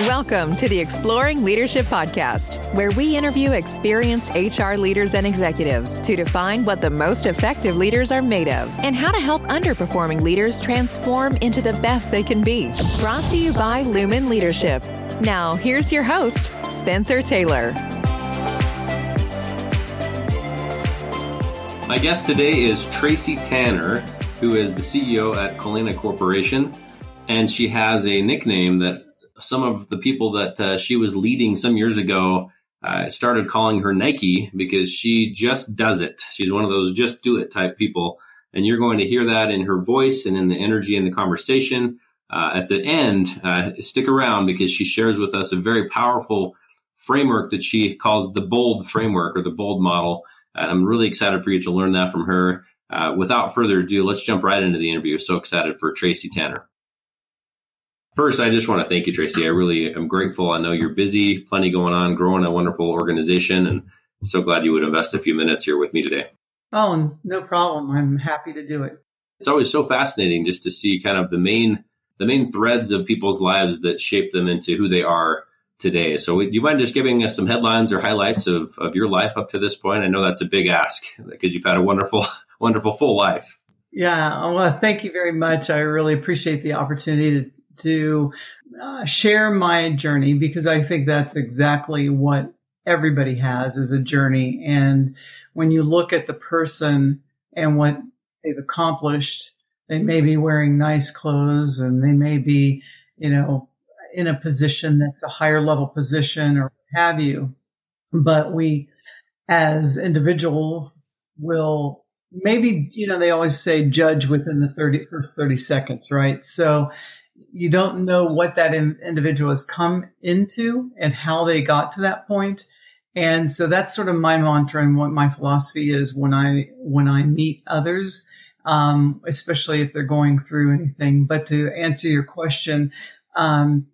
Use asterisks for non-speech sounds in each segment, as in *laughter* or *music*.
Welcome to the Exploring Leadership Podcast, where we interview experienced HR leaders and executives to define what the most effective leaders are made of and how to help underperforming leaders transform into the best they can be. Brought to you by Lumen Leadership. Now, here's your host, Spencer Taylor. My guest today is Tracy Tanner, who is the CEO at Kolena Corporation, and she has a nickname that some of the people that uh, she was leading some years ago uh, started calling her Nike because she just does it. She's one of those just do it type people. And you're going to hear that in her voice and in the energy in the conversation. Uh, at the end, uh, stick around because she shares with us a very powerful framework that she calls the bold framework or the bold model. And I'm really excited for you to learn that from her. Uh, without further ado, let's jump right into the interview. So excited for Tracy Tanner. First, I just want to thank you, Tracy. I really am grateful. I know you're busy, plenty going on, growing a wonderful organization, and I'm so glad you would invest a few minutes here with me today. Oh, no problem. I'm happy to do it. It's always so fascinating just to see kind of the main the main threads of people's lives that shape them into who they are today. So, do you mind just giving us some headlines or highlights of, of your life up to this point? I know that's a big ask because you've had a wonderful, *laughs* wonderful full life. Yeah, well, thank you very much. I really appreciate the opportunity to to uh, share my journey because I think that's exactly what everybody has is a journey. And when you look at the person and what they've accomplished, they may be wearing nice clothes and they may be, you know, in a position that's a higher level position or have you. But we as individuals will maybe, you know, they always say judge within the 30, first 30 seconds, right? So you don't know what that in, individual has come into and how they got to that point. And so that's sort of my mantra and what my philosophy is when I, when I meet others, um, especially if they're going through anything. But to answer your question, um,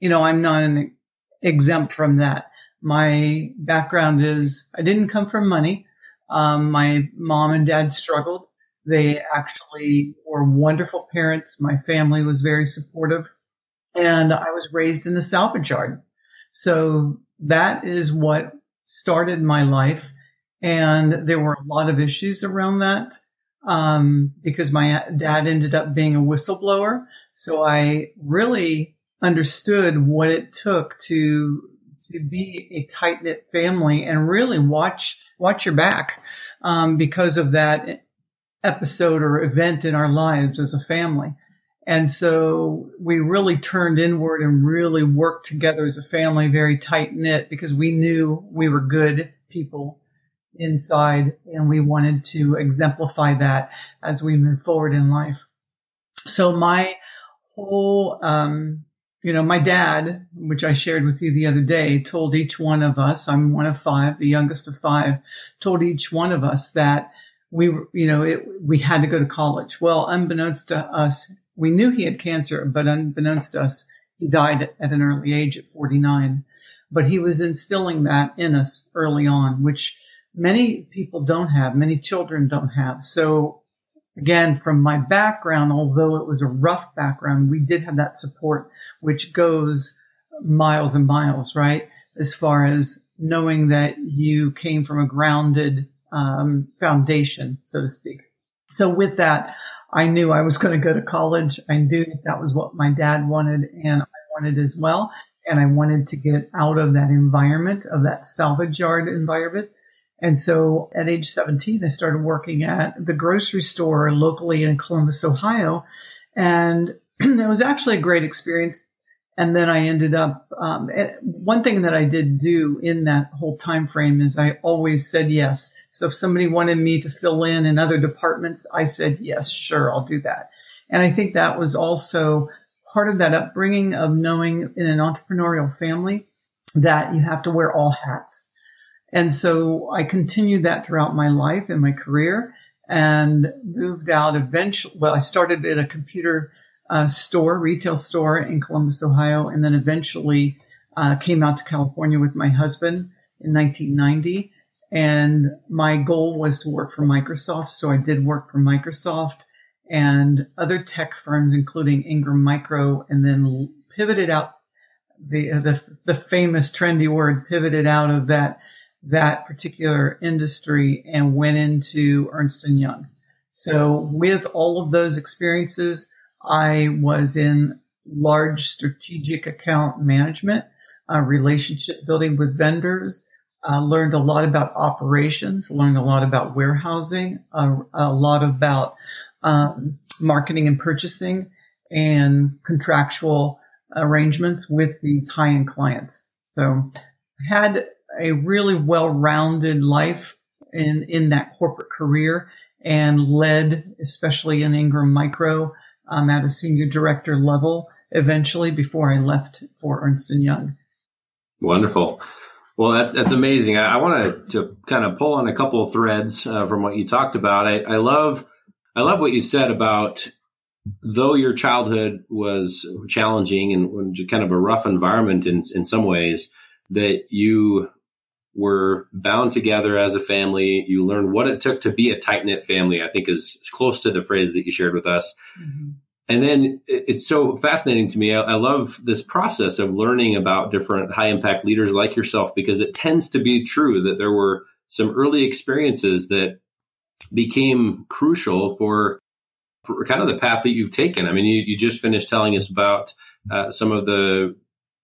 you know, I'm not an exempt from that. My background is I didn't come from money. Um, my mom and dad struggled. They actually were wonderful parents. My family was very supportive and I was raised in a salvage yard. So that is what started my life. And there were a lot of issues around that. Um, because my dad ended up being a whistleblower. So I really understood what it took to, to be a tight knit family and really watch, watch your back. Um, because of that episode or event in our lives as a family. And so we really turned inward and really worked together as a family, very tight knit because we knew we were good people inside and we wanted to exemplify that as we move forward in life. So my whole, um, you know, my dad, which I shared with you the other day, told each one of us, I'm one of five, the youngest of five, told each one of us that we were, you know, it, we had to go to college. Well, unbeknownst to us, we knew he had cancer, but unbeknownst to us, he died at an early age at 49. But he was instilling that in us early on, which many people don't have, many children don't have. So again, from my background, although it was a rough background, we did have that support, which goes miles and miles, right? As far as knowing that you came from a grounded um, foundation, so to speak. So with that, I knew I was going to go to college. I knew that, that was what my dad wanted and I wanted as well. And I wanted to get out of that environment, of that salvage yard environment. And so at age 17, I started working at the grocery store locally in Columbus, Ohio. And *clears throat* it was actually a great experience and then I ended up. Um, eh, one thing that I did do in that whole time frame is I always said yes. So if somebody wanted me to fill in in other departments, I said yes, sure, I'll do that. And I think that was also part of that upbringing of knowing in an entrepreneurial family that you have to wear all hats. And so I continued that throughout my life and my career and moved out eventually. Well, I started at a computer uh, store, retail store in Columbus, Ohio, and then eventually uh, came out to California with my husband in 1990. And my goal was to work for Microsoft. So I did work for Microsoft and other tech firms, including Ingram Micro, and then pivoted out the, the, the famous trendy word pivoted out of that, that particular industry and went into Ernst and Young. So with all of those experiences, I was in large strategic account management, uh, relationship building with vendors, uh, learned a lot about operations, learned a lot about warehousing, uh, a lot about um, marketing and purchasing, and contractual arrangements with these high end clients. So I had a really well rounded life in, in that corporate career and led, especially in Ingram Micro, um, at a senior director level eventually before I left for Ernst and Young. Wonderful. Well, that's that's amazing. I, I wanted to kind of pull on a couple of threads uh, from what you talked about. I, I love I love what you said about though your childhood was challenging and kind of a rough environment in in some ways, that you were bound together as a family. You learned what it took to be a tight knit family. I think is close to the phrase that you shared with us. Mm-hmm and then it's so fascinating to me. I, I, love this process of learning about different high impact leaders like yourself because it tends to be true that there were some early experiences that became crucial for, for kind of the path that you've taken. I mean, you, you just finished telling us about uh, some of the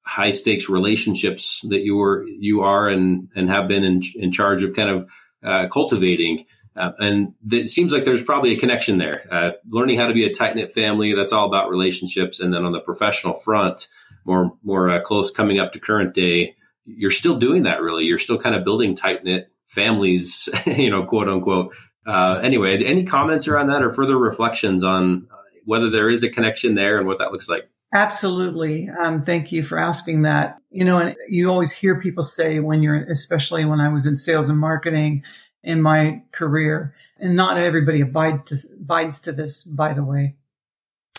high stakes relationships that you were you are and and have been in, in charge of kind of uh, cultivating. Uh, and it seems like there's probably a connection there. Uh, learning how to be a tight knit family, that's all about relationships. And then on the professional front, more, more uh, close coming up to current day, you're still doing that really. You're still kind of building tight knit families, *laughs* you know, quote unquote. Uh, anyway, any comments around that or further reflections on whether there is a connection there and what that looks like? Absolutely. Um, thank you for asking that. You know, and you always hear people say when you're, especially when I was in sales and marketing, in my career. And not everybody abide to, abides to this, by the way.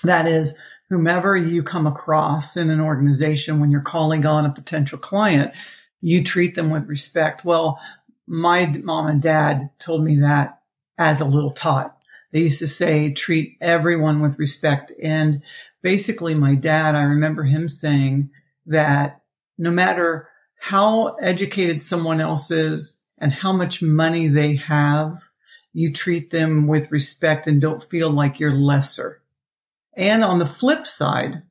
That is, whomever you come across in an organization when you're calling on a potential client, you treat them with respect. Well, my mom and dad told me that as a little tot. They used to say, treat everyone with respect. And basically, my dad, I remember him saying that no matter how educated someone else is, and how much money they have, you treat them with respect and don't feel like you're lesser. And on the flip side,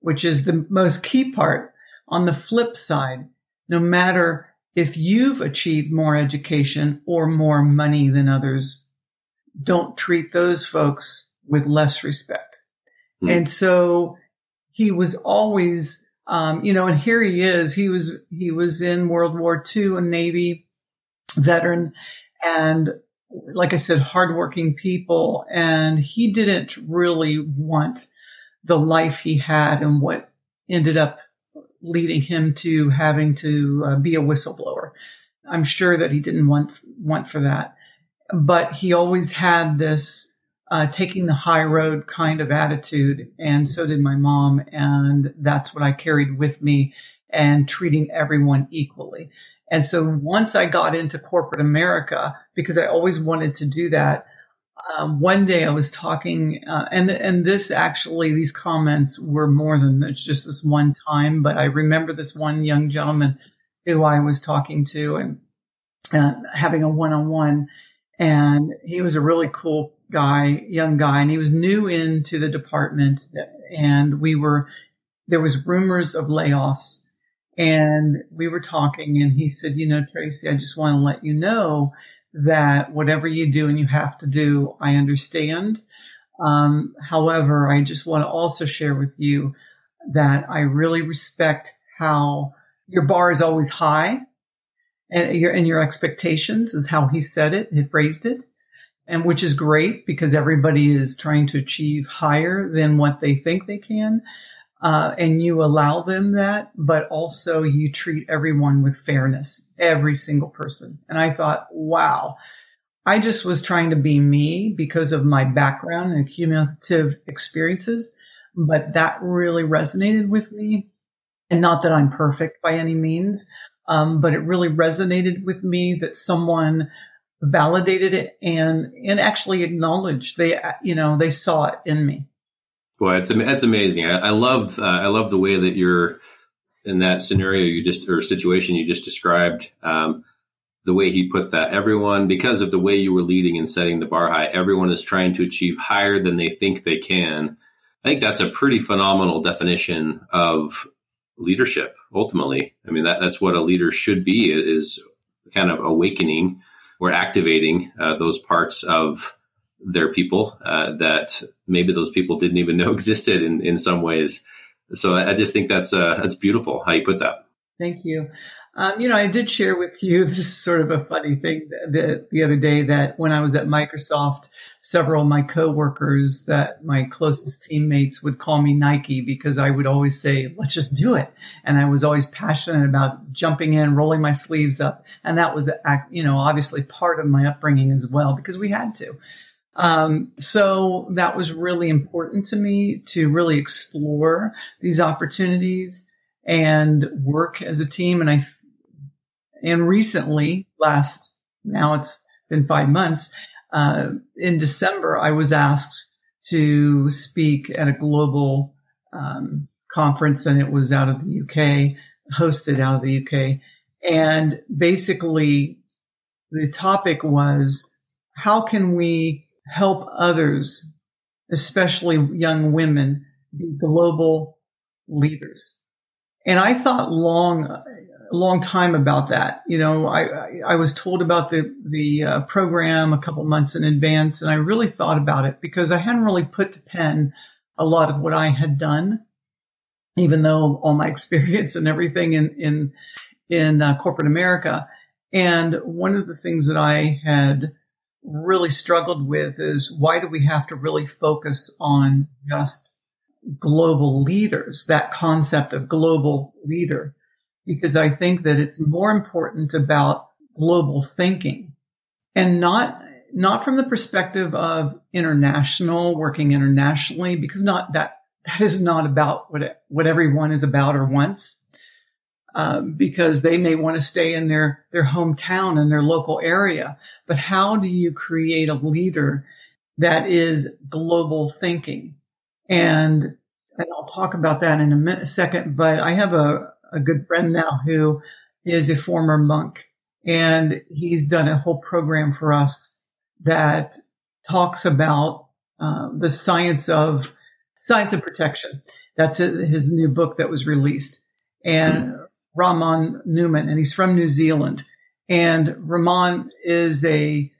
which is the most key part, on the flip side, no matter if you've achieved more education or more money than others, don't treat those folks with less respect. Mm. And so he was always, um, you know, and here he is. He was, he was in World War II a Navy veteran and like I said, hardworking people. And he didn't really want the life he had and what ended up leading him to having to uh, be a whistleblower. I'm sure that he didn't want, want for that, but he always had this, uh, taking the high road kind of attitude. And so did my mom. And that's what I carried with me and treating everyone equally. And so once I got into corporate America, because I always wanted to do that, um, one day I was talking, uh, and and this actually these comments were more than just this one time, but I remember this one young gentleman who I was talking to and uh, having a one on one, and he was a really cool guy, young guy, and he was new into the department, and we were there was rumors of layoffs and we were talking and he said, you know, Tracy, I just want to let you know that whatever you do and you have to do, I understand. Um, however, I just want to also share with you that I really respect how your bar is always high and your, and your expectations is how he said it, he phrased it. And which is great because everybody is trying to achieve higher than what they think they can uh, and you allow them that, but also you treat everyone with fairness, every single person. And I thought, wow, I just was trying to be me because of my background and cumulative experiences, but that really resonated with me. And not that I'm perfect by any means, um, but it really resonated with me that someone validated it and and actually acknowledged they you know they saw it in me Boy, it's it's amazing. I, I love uh, I love the way that you're in that scenario you just or situation you just described, um, the way he put that, everyone because of the way you were leading and setting the bar high, everyone is trying to achieve higher than they think they can. I think that's a pretty phenomenal definition of leadership. Ultimately, I mean that that's what a leader should be is kind of awakening or activating uh, those parts of their people uh, that maybe those people didn't even *laughs* know existed in, in some ways. So I, I just think that's uh, that's beautiful how you put that. Thank you. Um, you know, I did share with you *laughs* this is sort of a funny thing the, the other day that when I was at Microsoft, several of my coworkers that my closest teammates would call me Nike because I would always say, let's just do it. And I was always passionate about jumping in, rolling my sleeves up. And that was, you know, obviously part of my upbringing as well because we had to. Um, so that was really important to me to really explore these opportunities and work as a team. And I, and recently, last, now it's been five months, uh, in December, I was asked to speak at a global, um, conference and it was out of the UK, hosted out of the UK. And basically the topic was how can we help others, especially young women, be global leaders. And I thought long, a long time about that. You know, I, I was told about the, the uh, program a couple months in advance and I really thought about it because I hadn't really put to pen a lot of what I had done, even though all my *laughs* experience and everything in, in, in uh, corporate America. And one of the things that I had really struggled with is why do we have to really focus on just global leaders, that concept of global leader? Because I think that it's more important about global thinking and not, not from the perspective of international, working internationally, because not that, that is not about what, what everyone is about or wants um, because they may want to stay in their their hometown and their local area. But how do you create a leader that is global thinking? And and I'll talk about that in a, minute, a second. But I have a a good friend now who is a former monk, and he's done a whole program for us that talks about uh, the science of science of protection. That's his new book that was released. And Ramon Newman, and he's from New Zealand. And Ramon is a,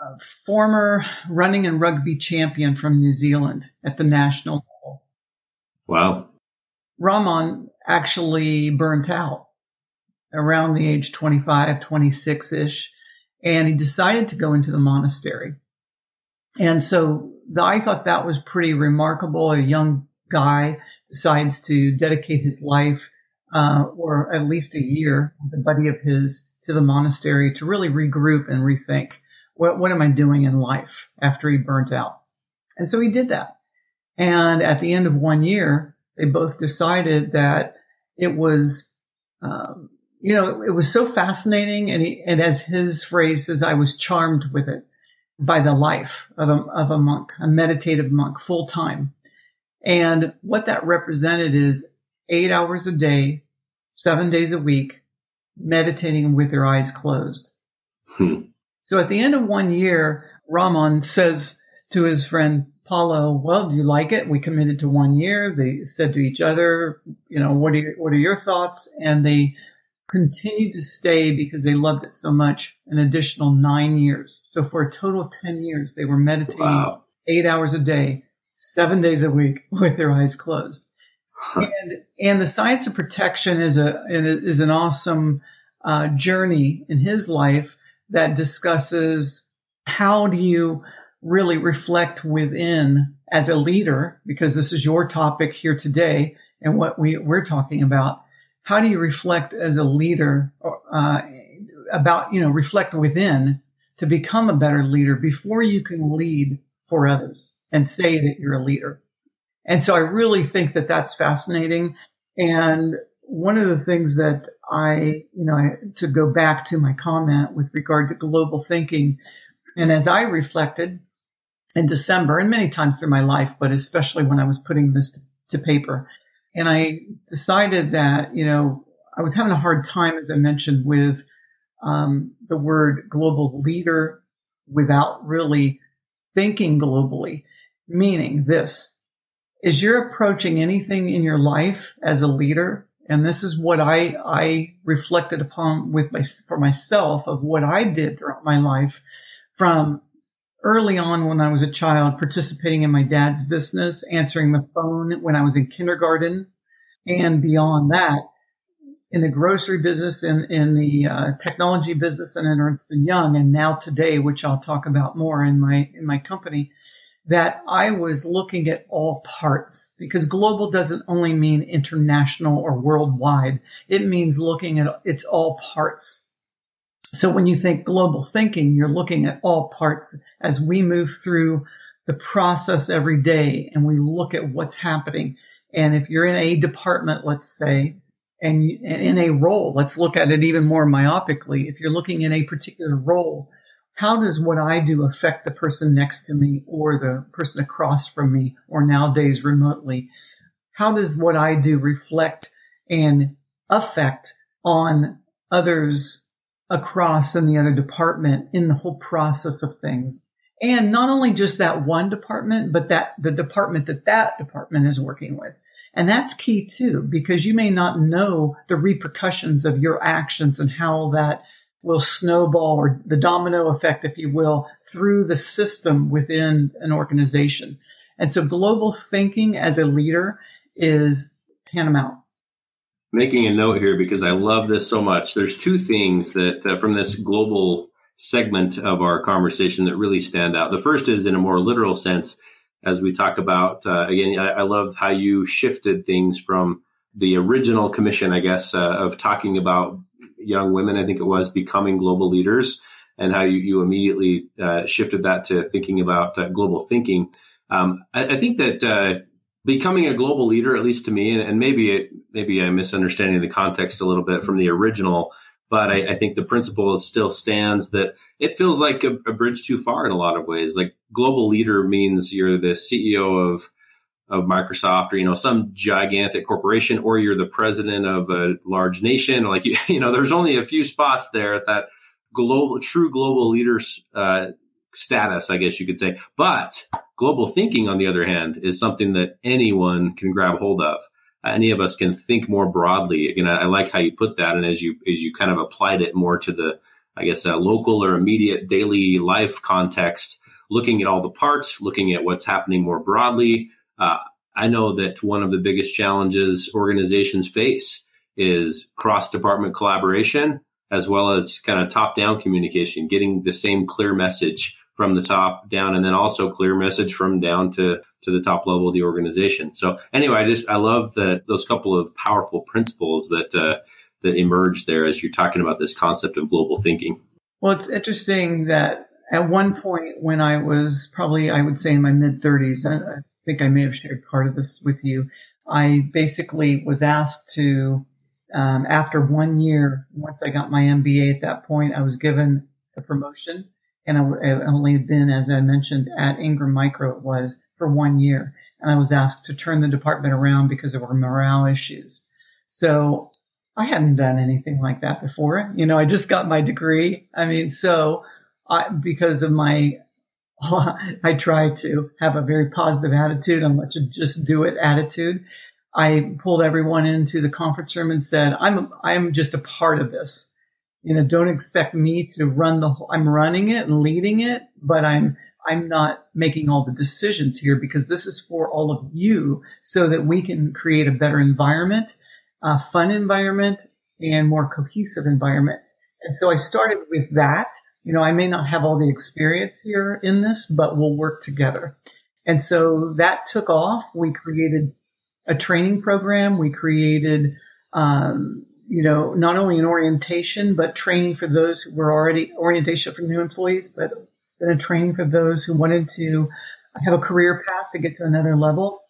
a former running and rugby champion from New Zealand at the national level. Wow. Ramon actually burnt out around the age 25, 26 ish, and he decided to go into the monastery. And so I thought that was pretty remarkable. A young guy decides to dedicate his life uh, or at least a year with a buddy of his to the monastery to really regroup and rethink what, what am I doing in life after he burnt out? And so he did that. And at the end of one year, they both decided that it was, um, you know, it was so fascinating. And he, and as his phrase says, I was charmed with it by the life of a, of a monk, a meditative monk full time. And what that represented is eight hours a day, seven days a week, meditating with their eyes closed. Hmm. So at the end of one year, Ramon says to his friend Paulo, well, do you like it? We committed to one year. They said to each other, you know, what are your, what are your thoughts? And they continued to stay because they loved it so much an additional nine years. So for a total of 10 years, they were meditating wow. eight hours a day, seven days a week *laughs* with their eyes closed and and the science of protection is a is an awesome uh, journey in his life that discusses how do you really reflect within as a leader because this is your topic here today and what we we're talking about how do you reflect as a leader uh, about you know reflect within to become a better leader before you can lead for others and say that you're a leader and so I really think that that's fascinating. And one of the things that I, you know, to go back to my comment with regard to global thinking, and as I reflected in December and many times through my life, but especially when I was putting this to, to paper, And I decided that, you know, I was having a hard time, as I mentioned, with um, the word global leader without really thinking globally, meaning this is you're approaching anything in your life as a leader. And this is what I, I reflected upon with my, for myself of what I did throughout my life from early on when I was a child, participating in my dad's business, answering the phone when I was in kindergarten and beyond that in the grocery business, in, in the uh, technology business, and in Ernst and Young, and now today, which I'll talk about more in my in my company, that I was looking at all parts because global doesn't only mean international or worldwide; it means looking at its all parts. So when you think global thinking, you're looking at all parts as we move through the process every day, and we look at what's happening. And if you're in a department, let's say, and in a role, let's look at it even more myopically. If you're looking in a particular role, how does what I do affect the person next to me or the person across from me or nowadays remotely? How does what I do reflect and affect on others across in the other department in the whole process of things? And not only just that one department, but that the department that that department is working with. And that's key too, because you may not know the repercussions of your actions and how that will snowball or the domino effect, if you will, through the system within an organization. And so global thinking as a leader is tantamount. Making a note here because I love this so much. There's two things that uh, from this global segment of our conversation that really stand out. The first is in a more literal sense, as we talk about. Uh, again, I, I, love how you shifted things from the original commission, I guess, uh, of talking about young women, I think it was, becoming global leaders, and how you, you immediately uh, shifted that to thinking about uh, global thinking. Um, I, I, think that uh, becoming a global leader, at least to me, and, and maybe it, maybe I'm misunderstanding the context a little bit from the original but I, I, think the principle still stands that it feels like a, a, bridge too far in a lot of ways. Like global leader means you're the CEO of of Microsoft or you know some gigantic corporation, or you're the president of a large nation. *laughs* Like you, you know, there's only a few spots there at that global, true global leaders uh, status, I guess you could say. But global thinking, on the other hand, is something that anyone can grab hold of any of us can think more broadly. Again, I, I, like how you put that, and as you as you kind of applied it more to the, I guess, a local or immediate daily life context, looking at all the parts, looking at what's happening more broadly. Uh, I know that one of the biggest challenges organizations face is cross department collaboration, as well as kind of top down communication, getting the same clear message from the top down and then also clear message from down to to the top level of the organization. So anyway i just i love that those couple of powerful principles that uh, that emerge there as you're talking about this concept of global thinking. Well it's interesting that at one point when i was probably i would say in my mid 30s I, I think i may have shared part of this with you i basically was asked to um, after one year once i got my mba at that point i was given a promotion and I, only been, as I mentioned, at Ingram Micro it was for one year. And I was asked to turn the department around because there were morale issues. So I hadn't done anything like that before. You know, I just got my degree. I mean, so I, because of my, *laughs* I try to have a very positive attitude and let's just do it attitude. I pulled everyone into the conference room and said, I'm, I'm just a part of this you know, don't expect me to run the whole, I'm running it and leading it, but I'm, I'm not making all the decisions here because this is for all of you so that we can create a better environment, a fun environment and more cohesive environment. And so I started with that. You know, I may not have all the experience here in this, but we'll work together. And so that took off. We created a training program. We created, um, you know, not only an orientation, but training for those who were already orientation for new employees, but then a training for those who wanted to have a career path to get to another level,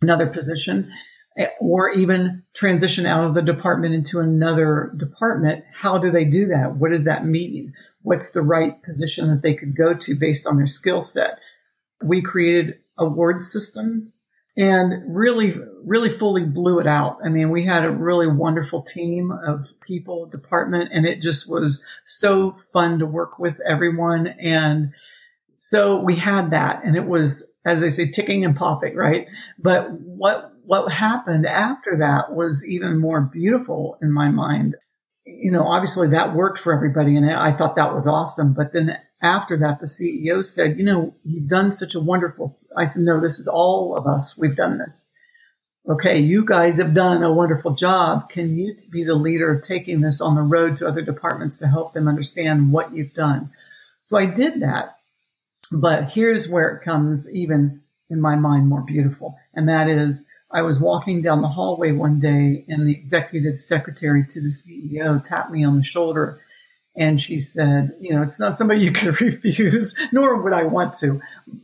another position, eh, or even transition out of the department into another department. How do they do that? What does that mean? What's the right position that they could go to based on their skill set? We created award systems and really, really fully blew it out. I mean, we had a really wonderful team of people, department, and it just was so fun to work with everyone. And so we had that and it was, as I say, ticking and popping, right? But what, what happened after that was even more beautiful in my mind. You know, obviously that worked for everybody and I thought that was awesome. But then after that, the CEO said, you know, you've done such a wonderful, I said, no, this is all of us. We've done this. Okay. You guys have done a wonderful job. Can you be the leader of taking this on the road to other departments to help them understand what you've done? So I did that. But here's where it comes even in my mind more beautiful. And that is I was walking down the hallway one day and the executive secretary to the CEO tapped me on the shoulder and she said, you know, it's not somebody you can *laughs* refuse, nor would I want to,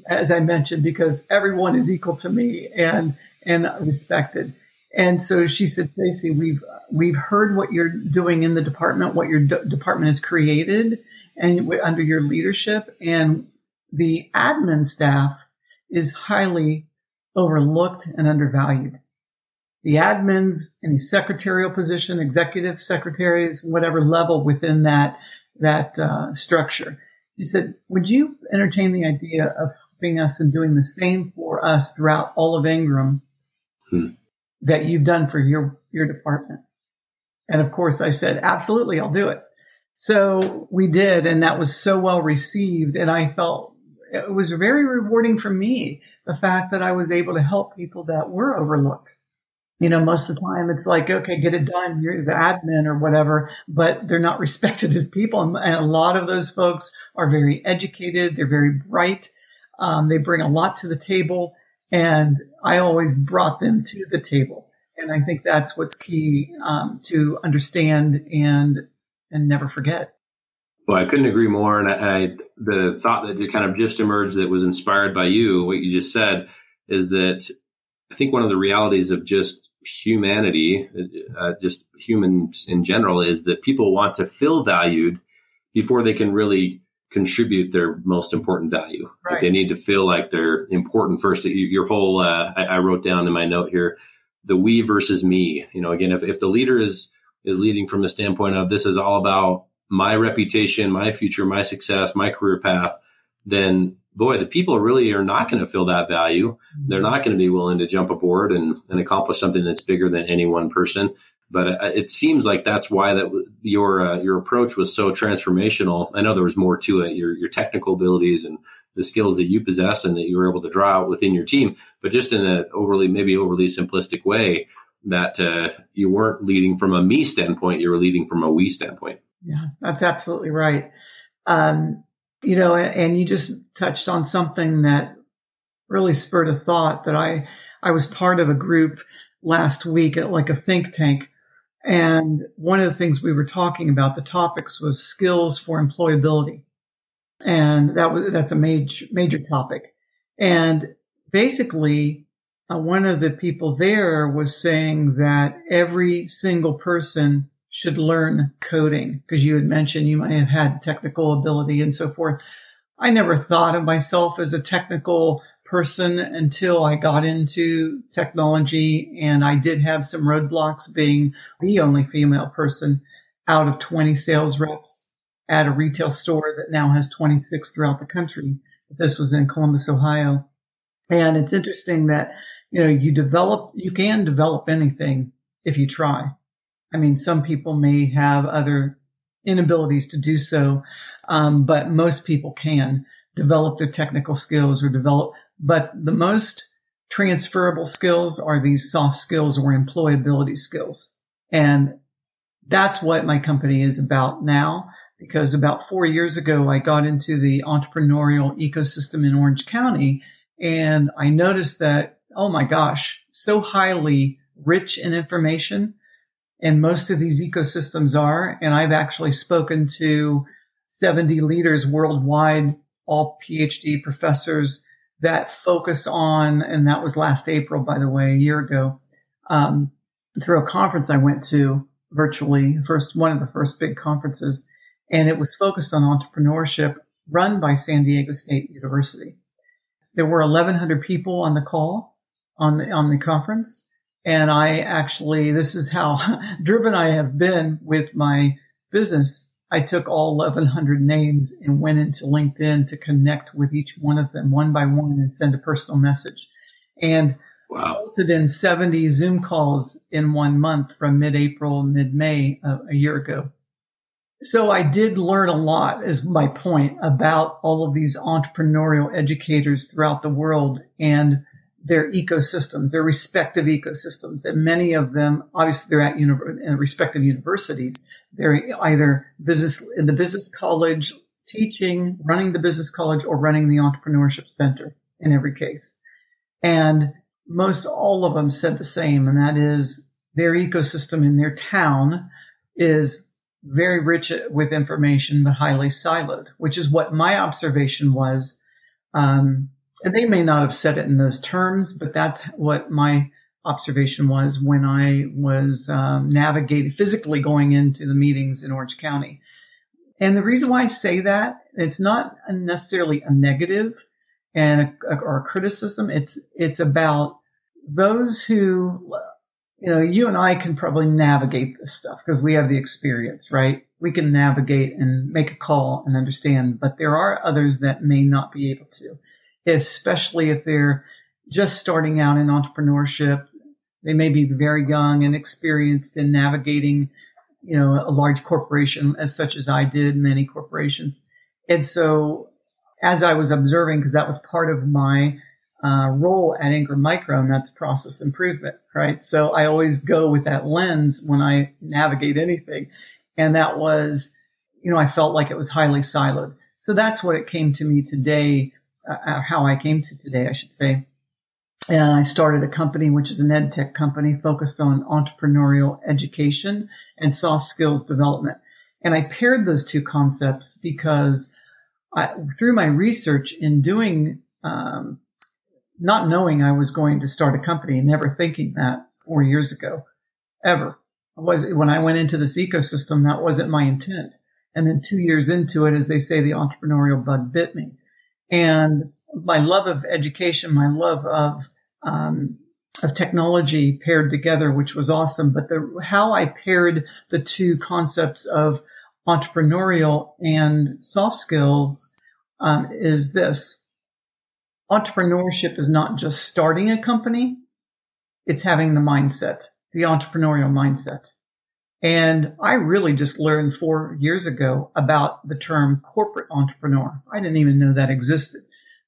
as I mentioned, because everyone is equal to me and, and respected. And so she said, Tracy, we've, we've heard what you're doing in the department, what your d- department has created and under your leadership. And the admin staff is highly overlooked and undervalued. The admins, any secretarial position, executive secretaries, whatever level within that that uh, structure. He said, "Would you entertain the idea of helping us and doing the same for us throughout all of Ingram hmm. that you've done for your your department?" And of course, I said, "Absolutely, I'll do it." So we did, and that was so well received, and I felt it was very rewarding for me, the fact that I was able to help people that were overlooked. You know, most of the time it's like, okay, get it done. You're the admin or whatever, but they're not *laughs* respected as people. And a lot of those folks are very educated. They're very bright. Um, they bring a lot to the table. And I always brought them to the table. And I think that's what's key um, to understand and and never forget. Well, I couldn't agree more. And I, I, the thought that kind of just emerged that was inspired by you, what you just said, is that I think one of the realities of just humanity, uh, just humans in general, is that people want to feel valued before they can really contribute their most important value. Right. Like they need to feel like they're important first. Your whole, uh, I, I wrote down in my note here, the we versus me. You know, again, if, if the leader is is leading from the standpoint of this is all about my reputation, my future, my success, my career path, then boy, the people really are not going to feel that value. They're not going to be willing to jump aboard and, and accomplish something that's bigger than any one person. But uh, it seems like that's why that your uh, your approach was so transformational. I know there was more to it, your your technical abilities and the skills that you possess and that you were able to draw out within your team, but just in an overly maybe overly simplistic way that uh, you weren't leading from a me standpoint, you were leading from a we standpoint. Yeah, that's absolutely right. Um, you know, and you just touched on something that really spurred a thought that I, I was part of a group last week at like a think tank. And one of the things we were talking about, the topics was skills for employability. And that was, that's a major, major topic. And basically, uh, one of the people there was saying that every single person should learn coding because you had mentioned you might have had technical ability and so forth. I never thought of myself as a technical person until I got into technology and I did have some roadblocks being the only female person out of 20 sales reps at a retail store that now has 26 throughout the country. This was in Columbus, Ohio. And it's interesting that, you know, you develop, you can develop anything if you try. I mean, some people may have other inabilities to do so, um, but most people can develop their technical skills or develop. But the most transferable skills are these soft skills or employability skills. And that's what my company is about now. Because about four years ago, I got into the entrepreneurial ecosystem in Orange County and I noticed that, oh my gosh, so highly rich in information and most of these ecosystems are. And I've actually spoken to 70 leaders worldwide, all PhD professors that focus on, and that was last April, by the way, a year ago, um, through a conference I went to virtually, first one of the first big conferences, and it was focused on entrepreneurship run by San Diego State University. There were 1,100 people on the call on the, on the conference. And I actually, this is how *laughs* driven I have been with my business. I took all 1100 names and went into LinkedIn to connect with each one of them one by one and send a personal message. And wow. resulted in 70 Zoom calls in one month from mid-April, mid-May uh, a year ago. So I did learn a lot is my point about all of these entrepreneurial educators throughout the world and their ecosystems, their respective ecosystems. And many of them, obviously they're at uni- respective universities. They're either business in the business college teaching, running the business college or running the entrepreneurship center in every case. And most all of them said the same. And that is their ecosystem in their town is very rich with information, but highly siloed, which is what my observation was. Um, they may not have said it in those terms, but that's what my observation was when I was um, navigating physically going into the meetings in Orange County. And the reason why I say that it's not necessarily a negative and a, or a criticism. It's it's about those who you know you and I can probably navigate this stuff because we have the experience, right? We can navigate and make a call and understand, but there are others that may not be able to, especially if they're just starting out in entrepreneurship they may be very young and experienced in navigating, you know, a large corporation as such as I did, many corporations. And so as I was observing, because that was part of my uh, role at Ingram Micro, and that's process improvement, right? So I always go with that lens when I navigate anything. And that was, you know, I felt like it was highly siloed. So that's what it came to me today, uh, how I came to today, I should say. And I started a company, which is an ed tech company focused on entrepreneurial education and soft skills development. And I paired those two concepts because I, through my research in doing, um, not knowing I was going to start a company, never thinking that four years ago, ever was when I went into this ecosystem, that wasn't my intent. And then two years into it, as they say, the entrepreneurial bug bit me. And my love of education, my love of um, of technology paired together, which was awesome. But the how I paired the two concepts of entrepreneurial and soft skills um, is this: entrepreneurship is not just starting a company; it's having the mindset, the entrepreneurial mindset. And I really just learned four years ago about the term corporate entrepreneur. I didn't even know that existed.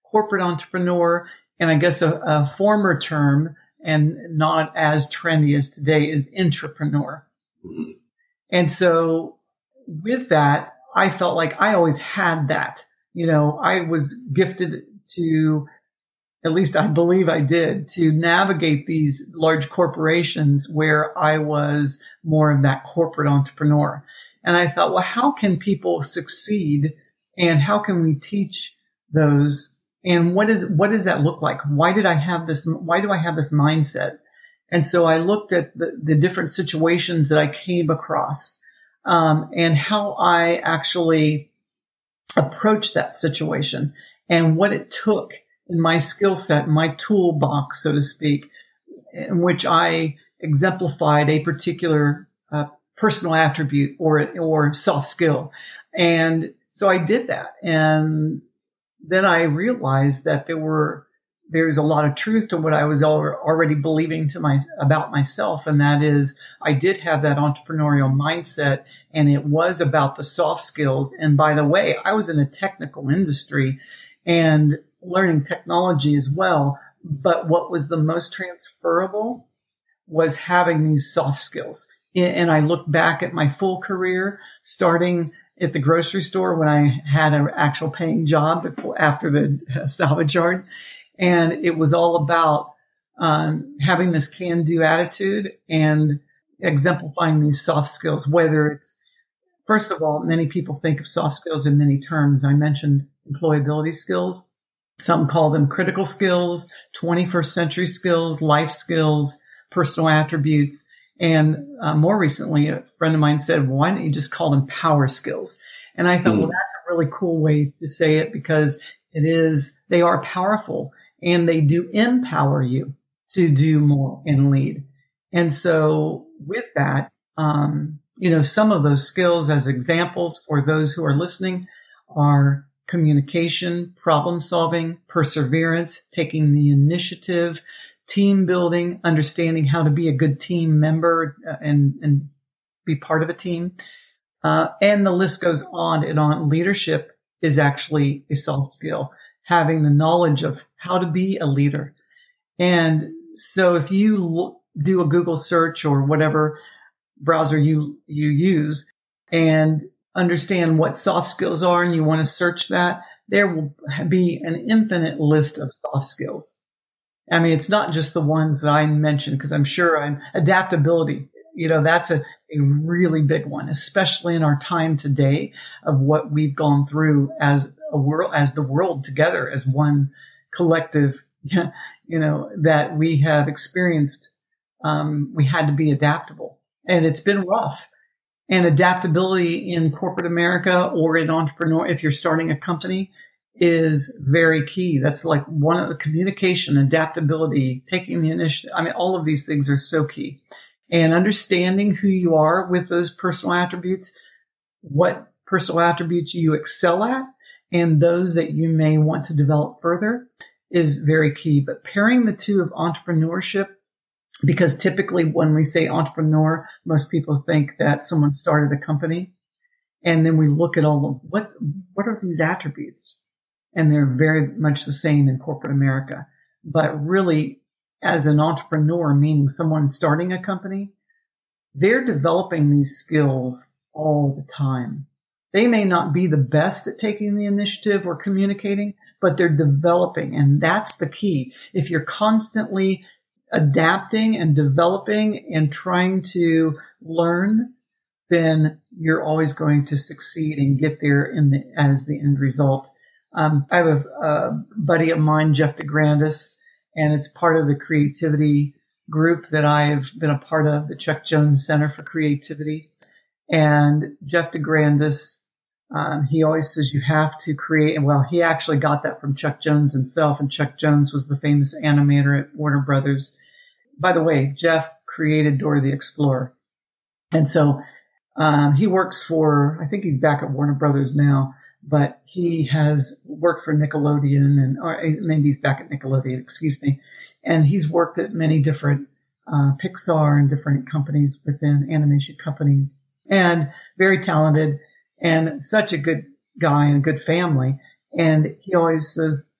Corporate entrepreneur and I guess a, a former term and not as trendy as today is entrepreneur. Mm-hmm. And so with that, I felt like I always had that. You know, I was gifted to, at least I believe I did, to navigate these large corporations where I was more of that corporate entrepreneur. And I thought, well, how can people succeed and how can we teach those and what is what does that look like? Why did I have this? Why do I have this mindset? And so I looked at the, the different situations that I came across um, and how I actually approached that situation and what it took in my skill set, my toolbox, so to speak, in which I exemplified a particular uh, personal attribute or or soft skill. And so I did that, and then I realized that there were there's a lot of truth to what I was already believing to my about myself, and that is I did have that entrepreneurial mindset, and it was about the soft skills. And by the way, I was in a technical industry and learning technology as well. But what was the most transferable was having these soft skills. And I look back at my full career, starting at the grocery store when I had an actual paying job before, after the *laughs* salvage yard. And it was all about um, having this can do attitude and exemplifying these soft skills, whether it's, first of all, many people think of soft skills in many terms. I mentioned employability skills. Some call them critical skills, 21st century skills, life skills, personal attributes. And uh, more recently, a friend of mine said, why don't you just call them power skills? And I thought, mm. well, that's a really cool way to say it because it is, they are powerful and they do empower you to do more and lead. And so with that, um, you know, some of those skills as examples for those who are listening are communication, problem solving, perseverance, taking the initiative, team building, understanding how to be a good team member uh, and, and be part of a team. Uh, and the list goes on and on. Leadership is actually a soft skill, having the knowledge of how to be a leader. And so if you do a Google search or whatever browser you, you use and understand what soft skills are and you want to search that, there will be an infinite list of soft skills. I mean, it's not just the ones that I mentioned because I'm sure I'm adaptability. You know, that's a, a really big one, especially in our time today of what we've gone through as a world, as the world together as one collective, *laughs* you know, that we have experienced. Um, we had to be adaptable and it's been rough and adaptability in corporate America or in entrepreneur, if you're starting a company is very key. That's like one of the communication, adaptability, taking the initiative. I mean, all of these things are so key and understanding who you are with those personal attributes, what personal attributes you excel at and those that you may want to develop further is very key. But pairing the two of entrepreneurship because typically when we say entrepreneur, most people think that someone started a company. And then we look at all of what, what are these attributes? And they're very much the same in corporate America. But really, as an entrepreneur, meaning someone starting a company, they're developing these skills all the time. They may not be the best at taking the initiative or communicating, but they're developing. And that's the key. If you're constantly adapting and developing and trying to learn, then you're always going to succeed and get there in the, as the end result. Um, I have a, a, buddy of mine, Jeff DeGrandis, and it's part of the creativity group that I've been a part of, the Chuck Jones Center for Creativity. And Jeff DeGrandis, um, he always says you have to create. And well, he actually got that from Chuck Jones himself. And Chuck Jones was the famous animator at Warner Brothers by the way, Jeff created Dora the Explorer. And so um, he works for, I think he's back at Warner Brothers now, but he has worked for Nickelodeon and, or maybe he's back at Nickelodeon, excuse me. And he's worked at many different uh, Pixar and different companies within animation companies and very talented and such a good guy and a good family. And he always says,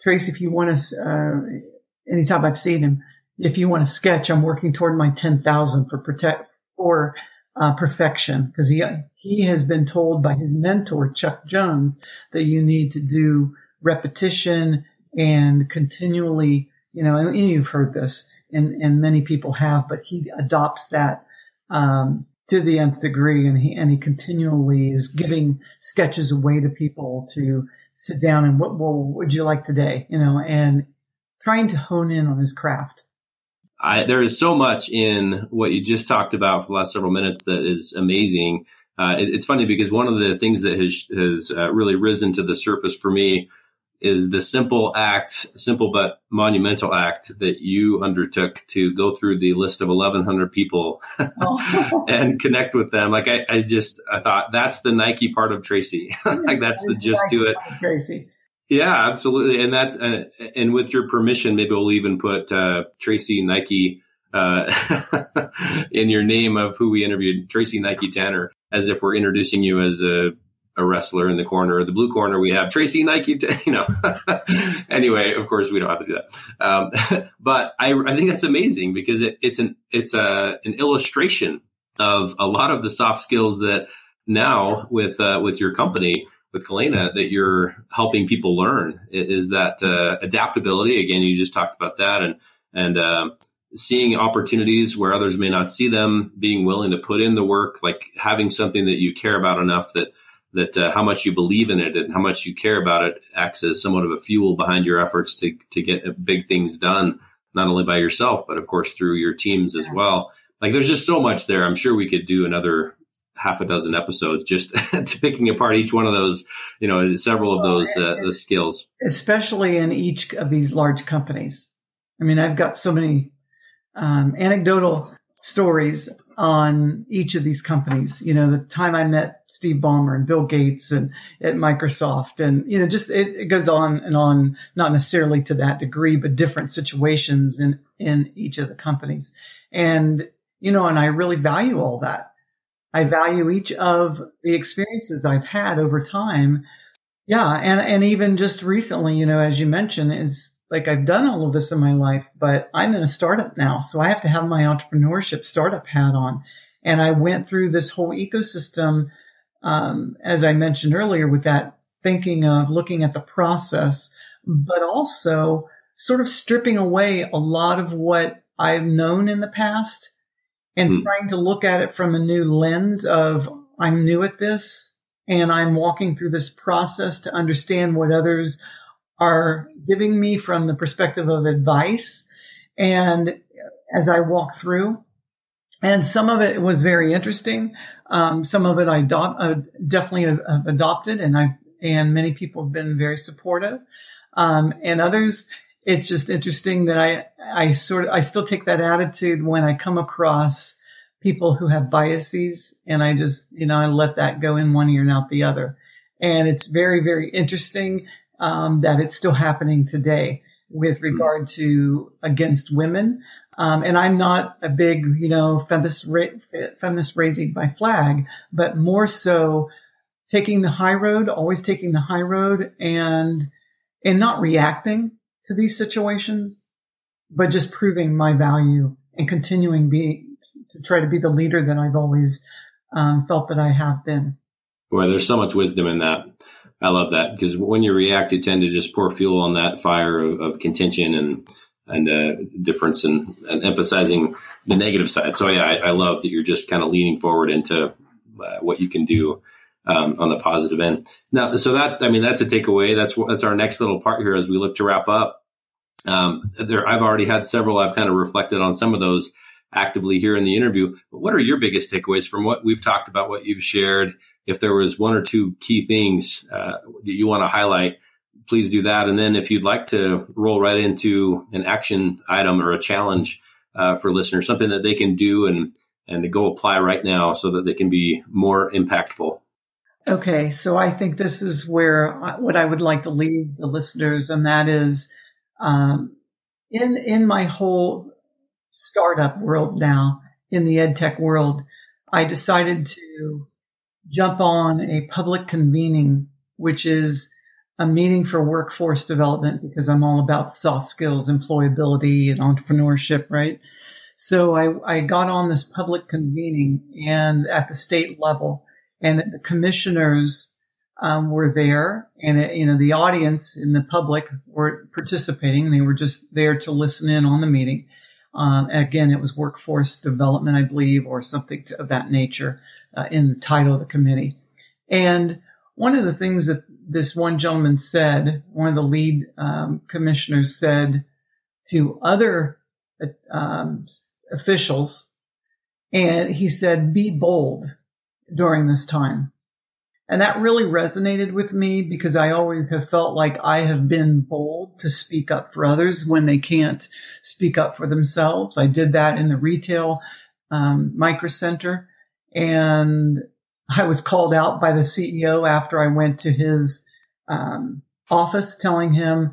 Trace, if you want to, uh, anytime I've seen him, if you want to sketch, I'm working toward my 10,000 for protect for uh, perfection because he he has been told by his mentor Chuck Jones that you need to do repetition and continually, you know, and you've heard this, and and many people have, but he adopts that um, to the nth degree, and he and he continually is giving sketches away to people to sit down and what, what would you like today, you know, and trying to hone in on his craft. I, there is so much in what you just talked about for the last several minutes that is amazing. Uh, it, it's funny because one of the things that has, has uh, really risen to the surface for me is the simple act, simple but monumental act that you undertook to go through the list of 1,100 people oh. *laughs* and connect with them. Like I, I, just, I thought that's the Nike part of Tracy. *laughs* like that's the just do it. Tracy. Yeah, absolutely. And that, uh, and with your permission, maybe we'll even put uh, Tracy Nike uh, *laughs* in your name of who we interviewed, Tracy Nike Tanner, as if we're introducing you as a, a wrestler in the corner. The blue corner, we have Tracy Nike. T- *laughs* you know. *laughs* anyway, of course, we don't have to do that. Um, but I, I think that's amazing because it, it's an it's a an illustration of a lot of the soft skills that now with uh, with your company with Kolena that you're helping people learn is that uh, adaptability. Again, you just talked about that and and uh, seeing opportunities where others may not see them, being willing to put in the work, like having something that you care about enough that that uh, how much you believe in it and how much you care about it acts as somewhat of a fuel behind your efforts to to get big things done, not only by yourself but of course through your teams as well. Like there's just so much there. I'm sure we could do another half a dozen episodes just *laughs* to picking apart each one of those, you know, several of those uh, the skills. Especially in each of these large companies. I mean, I've got so many um, anecdotal stories on each of these companies. You know, the time I met Steve Ballmer and Bill Gates and at Microsoft and, you know, just it, it, goes on and on, not necessarily to that degree, but different situations in, in each of the companies. And, you know, and I really value all that. I value each of the experiences I've had over time. Yeah. And, and even just recently, you know, as you mentioned, is like I've done all of this in my life, but I'm in a startup now. So I have to have my entrepreneurship startup hat on. And I went through this whole ecosystem, um, as I mentioned earlier, with that thinking of looking at the process, but also sort of stripping away a lot of what I've known in the past and mm. trying to look at it from a new lens of I'm new at this and I'm walking through this process to understand what others are giving me from the perspective of advice. And as I walk through, and some of it was very interesting. Um, some of it I uh, definitely have, have, adopted, and I and many people have been very supportive. Um, and others, it's just interesting that I I sort of I still take that attitude when I come across people who have biases, and I just you know I let that go in one ear and out the other. And it's very very interesting um, that it's still happening today with hmm. regard to against women. Um, and I'm not a big, you know, feminist, ra- feminist raising my flag, but more so taking the high road, always taking the high road and, and not reacting to these situations, but just proving my value and continuing be, to try to be the leader that I've always um, felt that I have been. Boy, there's so much wisdom in that. I love that because when you react, you tend to just pour fuel on that fire of, of contention and and uh, difference and, and, emphasizing the negative side. So yeah, I, I, love that you're just kind of leaning forward into uh, what you can do um, on the positive end. Now, so that I mean that's a takeaway. That's that's our next little part here as we look to wrap up. Um, there, I've already had several. I've kind of reflected on some of those actively here in the interview. But what are your biggest takeaways from what we've talked about, what you've shared? if there was one or two key things uh, that you want to highlight, please do that. And then if you'd like to roll right into an action item or a challenge uh, for listeners, something that they can do and and go apply right now so that they can be more impactful. Okay, so I think this is where I, what I would like to leave the listeners, and that is um, in in my whole startup world now, in the ed tech world, I decided to jump on a public convening, which is a meeting for workforce development because I'm all about soft skills, employability and entrepreneurship, right? So I, I got on this public convening and at the state level and the commissioners um, were there and it, you know the audience and the public were participating. They were just there to listen in on the meeting. Um, again it was workforce development i believe or something to, of that nature uh, in the title of the committee. And one of the things that this one gentleman said, one of the lead um, commissioners said to other um, officials, and he said, be bold during this time. And that really resonated with me because I always have felt like I have been bold to speak up for others when they can't speak up for themselves. I did that in the retail um, micro center and I was called out by the CEO after I went to his um, office telling him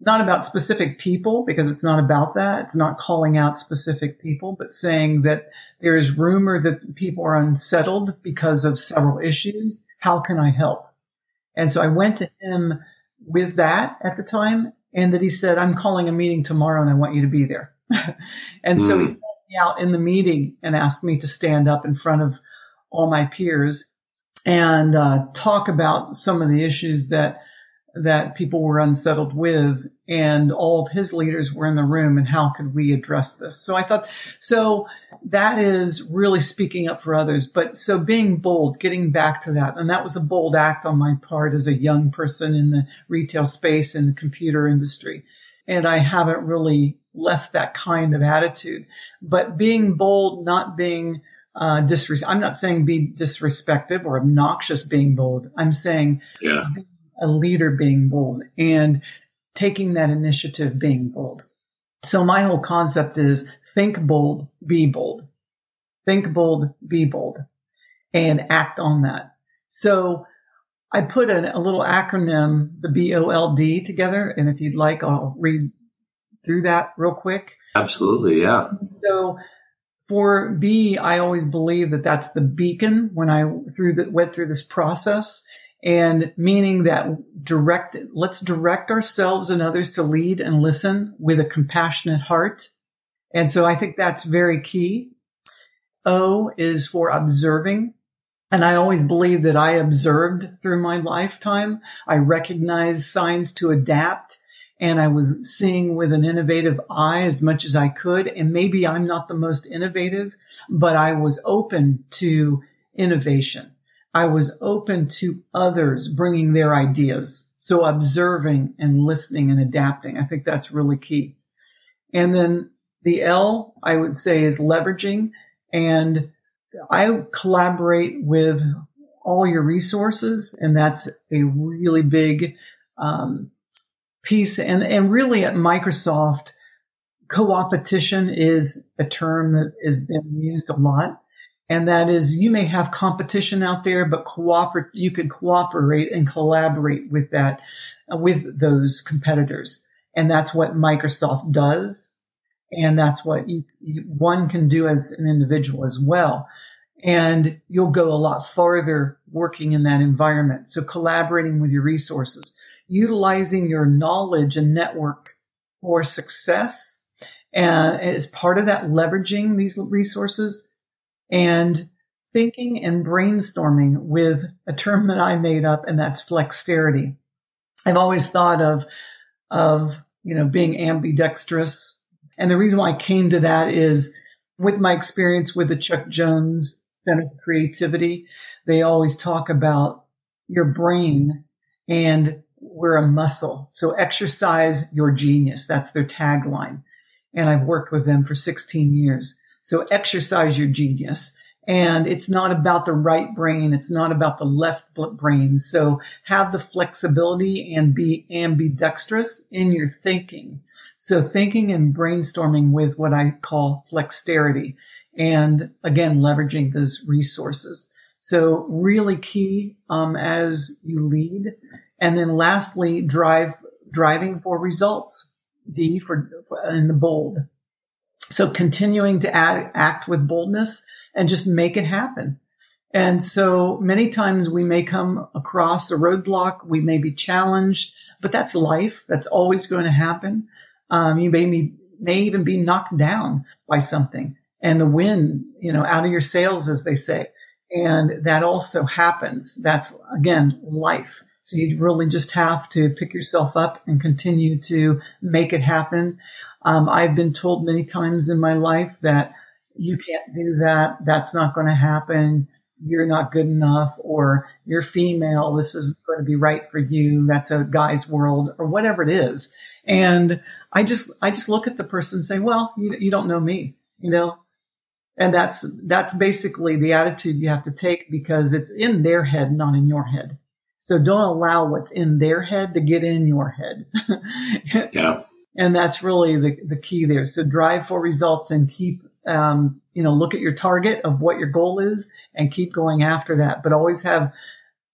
not about specific people because it's not about that. It's not calling out specific people, but saying that there is rumor that people are unsettled because of several issues. How can I help? And so I went to him with that at the time and that he said, I'm calling a meeting tomorrow and I want you to be there. *laughs* and mm. so he hmm me out in the meeting and asked me to stand up in front of all my peers and uh, talk about some of the issues that that people were unsettled with and all of his leaders were in the room and how could we address this so i thought so that is really speaking up for others but so being bold getting back to that and that was a bold act on my part as a young person in the retail space in the computer industry and i haven't really left that kind of attitude. But being bold, not being uh, disres- I'm not saying be disrespectful or obnoxious being bold. I'm saying yeah. A leader being bold and taking that initiative being bold. So my whole concept is think bold, be bold. Think bold, be bold and act on that. So I put a, a little acronym, the B-O-L-D together. And if you'd like, I'll read through that real quick. Absolutely. Yeah. So for B, I always believe that that's the beacon when I through the, went through this process and meaning that direct, let's direct ourselves and others to lead and listen with a compassionate heart. And so I think that's very key. O is for observing. And I always believe that I observed through my lifetime. I recognized signs to adapt and I was seeing with an innovative eye as much as I could. And maybe I'm not the most innovative, but I was open to innovation. I was open to others bringing their ideas. So observing and listening and adapting. I think that's really key. And then the L I would say is leveraging and I collaborate with all your resources and that's a really big, um, piece. And, and really at Microsoft, co-opetition is a term that has been used a lot. And that is you may have competition out there, but cooperate, you can cooperate and collaborate with that, uh, with those competitors. And that's what Microsoft does. And that's what you, you, one can do as an individual as well. And you'll go a lot farther working in that environment. So collaborating with your resources, utilizing your knowledge and network for success. And as part of that, leveraging these resources and thinking and brainstorming with a term that I made up, and that's flexterity. I've always thought of, of, you know, being ambidextrous. And the reason why I came to that is with my experience with the Chuck Jones Center for Creativity, they always talk about your brain and we're a muscle. So exercise your genius. That's their tagline. And I've worked with them for 16 years. So exercise your genius. And it's not about the right brain. It's not about the left brain. So have the flexibility and be ambidextrous in your thinking. So thinking and brainstorming with what I call flexterity and again, leveraging those resources. So really key, um, as you lead. And then lastly, drive, driving for results. D for, in the bold. So continuing to add, act with boldness and just make it happen. And so many times we may come across a roadblock. We may be challenged, but that's life. That's always going to happen. Um, you may, be, may even be knocked down by something and the wind, you know, out of your sails, as they say. And that also happens. That's again, life. So you really just have to pick yourself up and continue to make it happen. Um, I've been told many times in my life that you can't do that. That's not going to happen. You're not good enough or you're female. This isn't going to be right for you. That's a guy's world or whatever it is. And I just, I just look at the person and say, well, you, you don't know me, you know, and that's, that's basically the attitude you have to take because it's in their head, not in your head. So don't allow what's in their head to get in your head. *laughs* yeah. And that's really the, the key there. So drive for results and keep, um, you know, look at your target of what your goal is and keep going after that, but always have,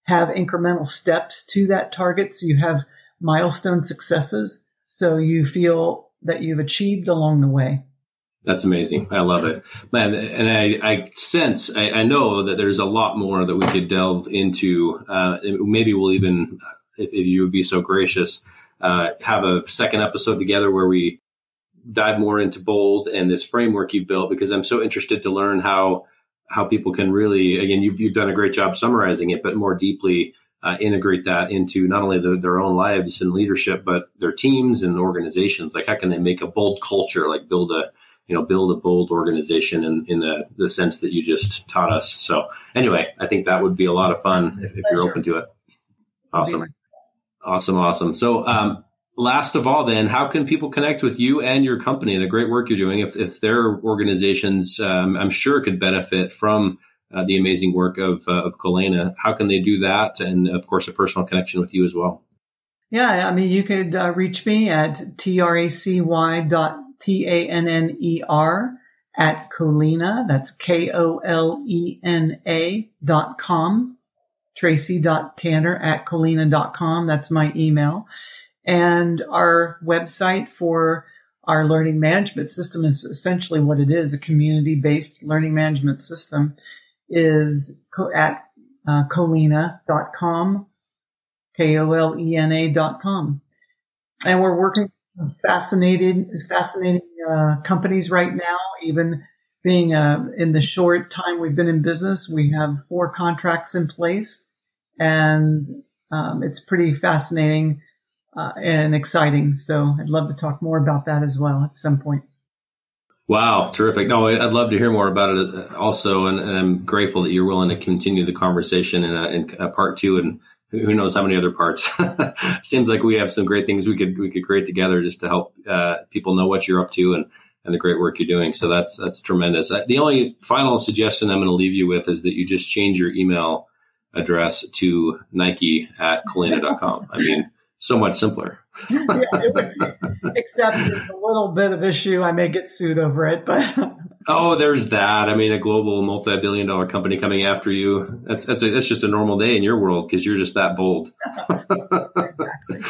have incremental steps to that target. So you have milestone successes. So you feel that you've achieved along the way. That's amazing. I love it, man. And I, I sense, I, I, know that there's a lot more that we could delve into. Uh, maybe we'll even, if, if, you would be so gracious, uh, have a second episode together where we dive more into bold and this framework you built because I'm so interested to learn how how people can really again you've you've done a great job summarizing it, but more deeply uh, integrate that into not only the, their own lives and leadership, but their teams and organizations. Like how can they make a bold culture, like build a you know build a bold organization in, in the, the sense that you just taught us? So anyway i think that would be a lot of fun if, if you're open to it. Awesome awesome awesome so um, last of all then how can people connect with you and your company and the great work you're doing if, if their organizations um, i'm sure could benefit from uh, the amazing work of, uh, of Kolena. How can they do that? And of course, a personal connection with you as well. Yeah, I mean, you could uh, reach me at tracy dot T A N N E R, at Kolena. That's K O L E N A dot com. Tracy.tanner at Kolena.com. That's my email. And our website for our learning management system is essentially what it is, a community based learning management system is at uh, kolena.com, K-O-L-E-N-A dot com. And we're working with fascinating, fascinating uh, companies right now, even being uh, in the short time we've been in business, we have four contracts in place and um, it's pretty fascinating uh, and exciting. So I'd love to talk more about that as well at some point. Wow, terrific! No, I'd love to hear more about it uh, also, and, and I'm grateful that you're willing to continue the conversation in, a, in a part two, and who knows how many other parts. *laughs* Seems like we have some great things we could we could create together just to help uh, people know what you're up to and and the great work you're doing. So that's that's tremendous. The only final suggestion I'm going to leave you with is that you just change your email address to Nike at Kolena.com. I mean so much simpler. *laughs* yeah, except there's a little bit of issue. I may get sued over it, but *laughs* oh, there's that. I mean, a global multi-billion-dollar company coming after you. That's that's a, that's just a normal day in your world because you're just that bold. *laughs* exactly.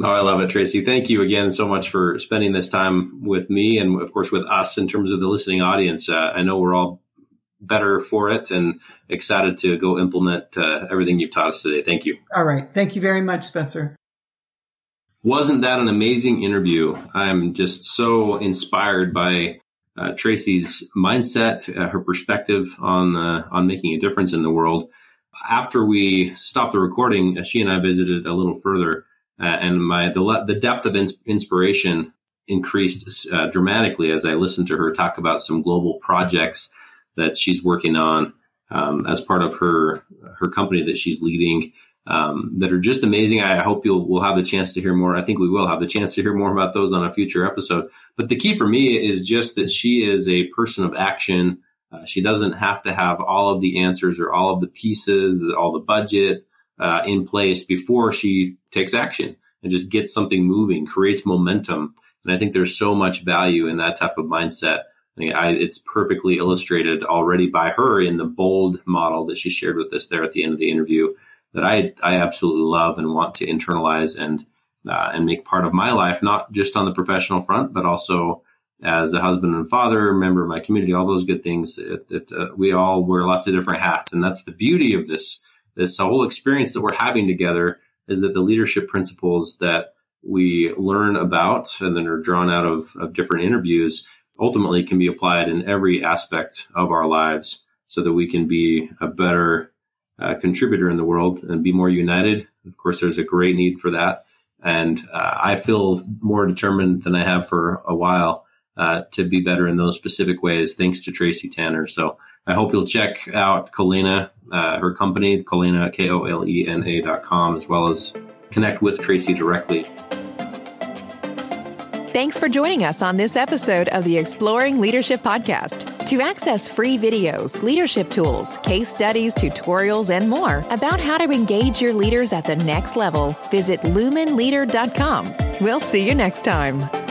No, I love it, Tracy. Thank you again so much for spending this time with me and, of course, with us in terms of the listening audience. Uh, I know we're all better for it and excited to go implement uh, everything you've taught us today. Thank you. All right. Thank you very much, Spencer. Wasn't that an amazing interview? I'm just so inspired by uh, Tracy's mindset, uh, her perspective on uh, on making a difference in the world. After we stopped the recording, uh, she and I visited a little further, uh, and my the the depth of ins- inspiration increased uh, dramatically as I listened to her talk about some global projects that she's working on um, as part of her her company that she's leading um, that are just amazing. I hope you'll we'll have the chance to hear more. I think we will have the chance to hear more about those on a future episode. But the key for me is just that she is a person of action. Uh, she doesn't have to have all of the answers or all of the pieces, all the budget uh, in place before she takes action and just gets something moving, creates momentum. And I think there's so much value in that type of mindset. I I, it's perfectly illustrated already by her in the bold model that she shared with us there at the end of the interview that I I absolutely love and want to internalize and uh, and make part of my life, not just on the professional front, but also as a husband and father, member of my community, all those good things. That, uh, we all wear lots of different hats, and that's the beauty of this this whole experience that we're having together. Is that the leadership principles that we learn about and then are drawn out of, of different interviews ultimately can be applied in every aspect of our lives so that we can be a better uh, contributor in the world and be more united. Of course, there's a great need for that. And uh, I feel more determined than I have for a while uh, to be better in those specific ways, thanks to Tracy Tanner. So I hope you'll check out Kolena, uh, her company, Kolena, K O L E N A dot com, as well as connect with Tracy directly. Thanks for joining us on this episode of the Exploring Leadership Podcast. To access free videos, leadership tools, case studies, tutorials, and more about how to engage your leaders at the next level, visit lumenleader.com. We'll see you next time.